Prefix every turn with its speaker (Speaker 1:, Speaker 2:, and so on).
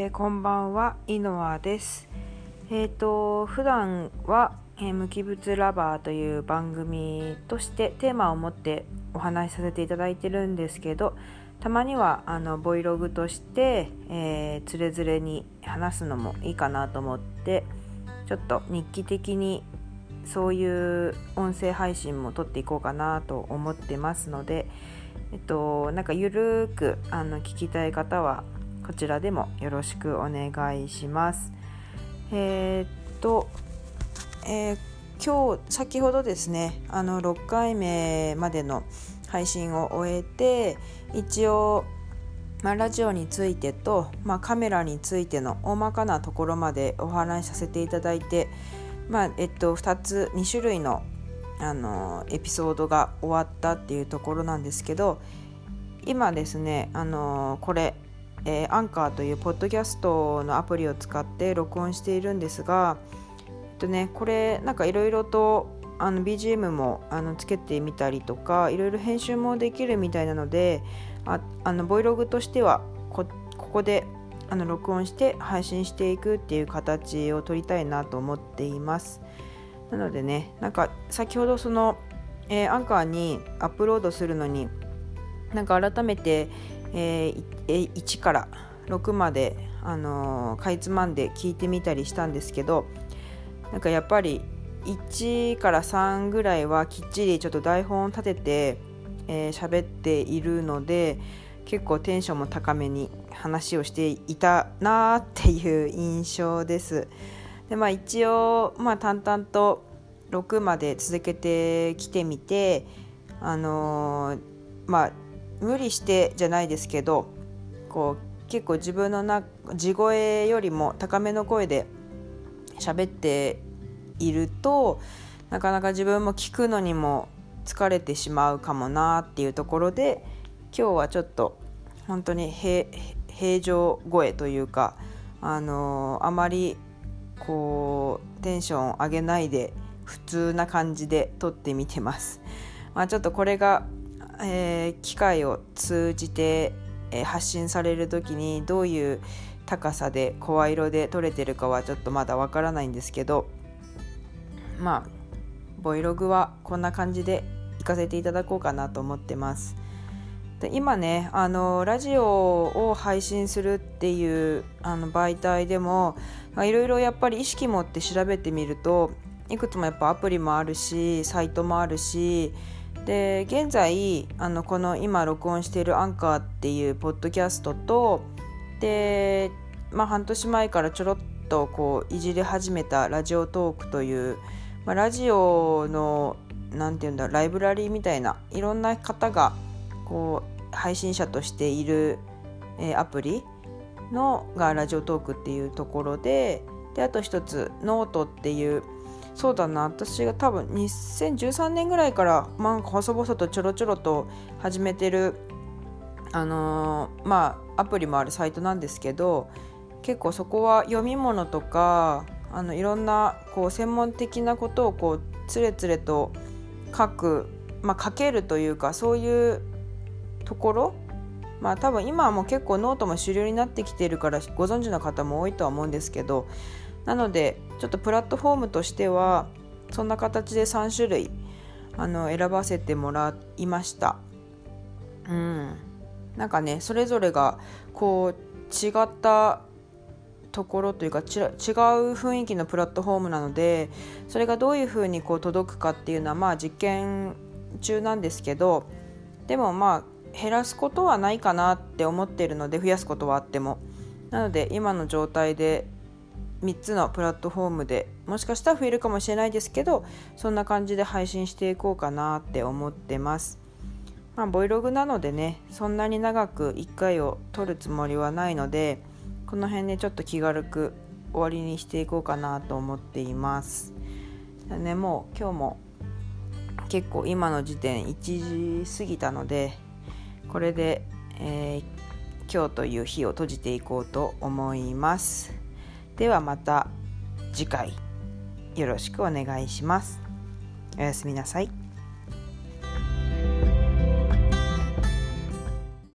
Speaker 1: えー、こんばんは、イノワです。えっ、ー、と普段は、えー、無機物ラバーという番組としてテーマを持ってお話しさせていただいてるんですけど、たまにはあのボイログとして、えー、つれづれに話すのもいいかなと思って、ちょっと日記的にそういう音声配信も撮っていこうかなと思ってますので、えっと、なんかゆるーくあの聞きたい方はこちらでもよろしくお願いします。えー、っと、えー、今日先ほどですねあの6回目までの配信を終えて一応、まあ、ラジオについてと、まあ、カメラについての大まかなところまでお話しさせていただいて、まあえっと、2つ2種類のあのエピソードが終わったっていうところなんですけど今ですねあのこれえ、アンカーというポッドキャストのアプリを使って録音しているんですが、えっとね、これなんかいろいろとあの BGM もあのつけてみたりとかいろいろ編集もできるみたいなのでああのボイログとしてはここであの録音して配信していくっていう形を取りたいなと思っています。なのでねなんか先ほどその、えー、アンカーにアップロードするのになんか改めて、えー、1から6まで、あのー、かいつまんで聞いてみたりしたんですけどなんかやっぱり1から3ぐらいはきっちりちょっと台本を立ててえー、喋っているので結構テンションも高めに話をしていたなっていう印象です。でまあ一応、まあ、淡々と6まで続けてきてみてあのー、まあ無理してじゃないですけどこう結構自分のな地声よりも高めの声で喋っているとなかなか自分も聞くのにも疲れてしまうかもなっていうところで今日はちょっと本当に平常声というかあのー、あまりこうテンション上げないで普通な感じで撮ってみてます。まあ、ちょっとこれがえー、機械を通じて、えー、発信される時にどういう高さで声色で撮れてるかはちょっとまだわからないんですけどまあボイログはこんな感じで行かせていただこうかなと思ってます。で今ねあのラジオを配信するっていうあの媒体でもいろいろやっぱり意識持って調べてみるといくつもやっぱアプリもあるしサイトもあるしで現在あのこの今録音しているアンカーっていうポッドキャストとで、まあ、半年前からちょろっとこういじり始めたラジオトークという、まあ、ラジオの何て言うんだライブラリーみたいないろんな方がこう配信者としている、えー、アプリのがラジオトークっていうところでであと一つノートっていうそうだな。私が多分2013年ぐらいからなんか細々とちょろちょろと始めてるあのー、まあアプリもあるサイトなんですけど結構そこは読み物とかあのいろんなこう専門的なことをこうつれつれと書く、まあ、書けるというかそういうところまあ多分今はもう結構ノートも主流になってきているからご存知の方も多いとは思うんですけどなのでちょっとプラットフォームとしてはそんな形で3種類あの選ばせてもらいました。うん。なんかねそれぞれがこう違ったところというか違う雰囲気のプラットフォームなのでそれがどういうふうにこう届くかっていうのはまあ実験中なんですけどでもまあ減らすことはないかなって思ってるので増やすことはあっても。なので今の状態で3つのプラットフォームでもしかしたら増えるかもしれないですけどそんな感じで配信していこうかなって思ってます。まあ、ボイログなのでねそんなに長く1回を撮るつもりはないのでこの辺でちょっと気軽く終わりにしていこうかなと思っています。ね、もう今日も結構今の時点1時過ぎたのでこれで、えー、今日という日を閉じていこうと思います。ではまた次回よろしくお願いします。おやすみなさい。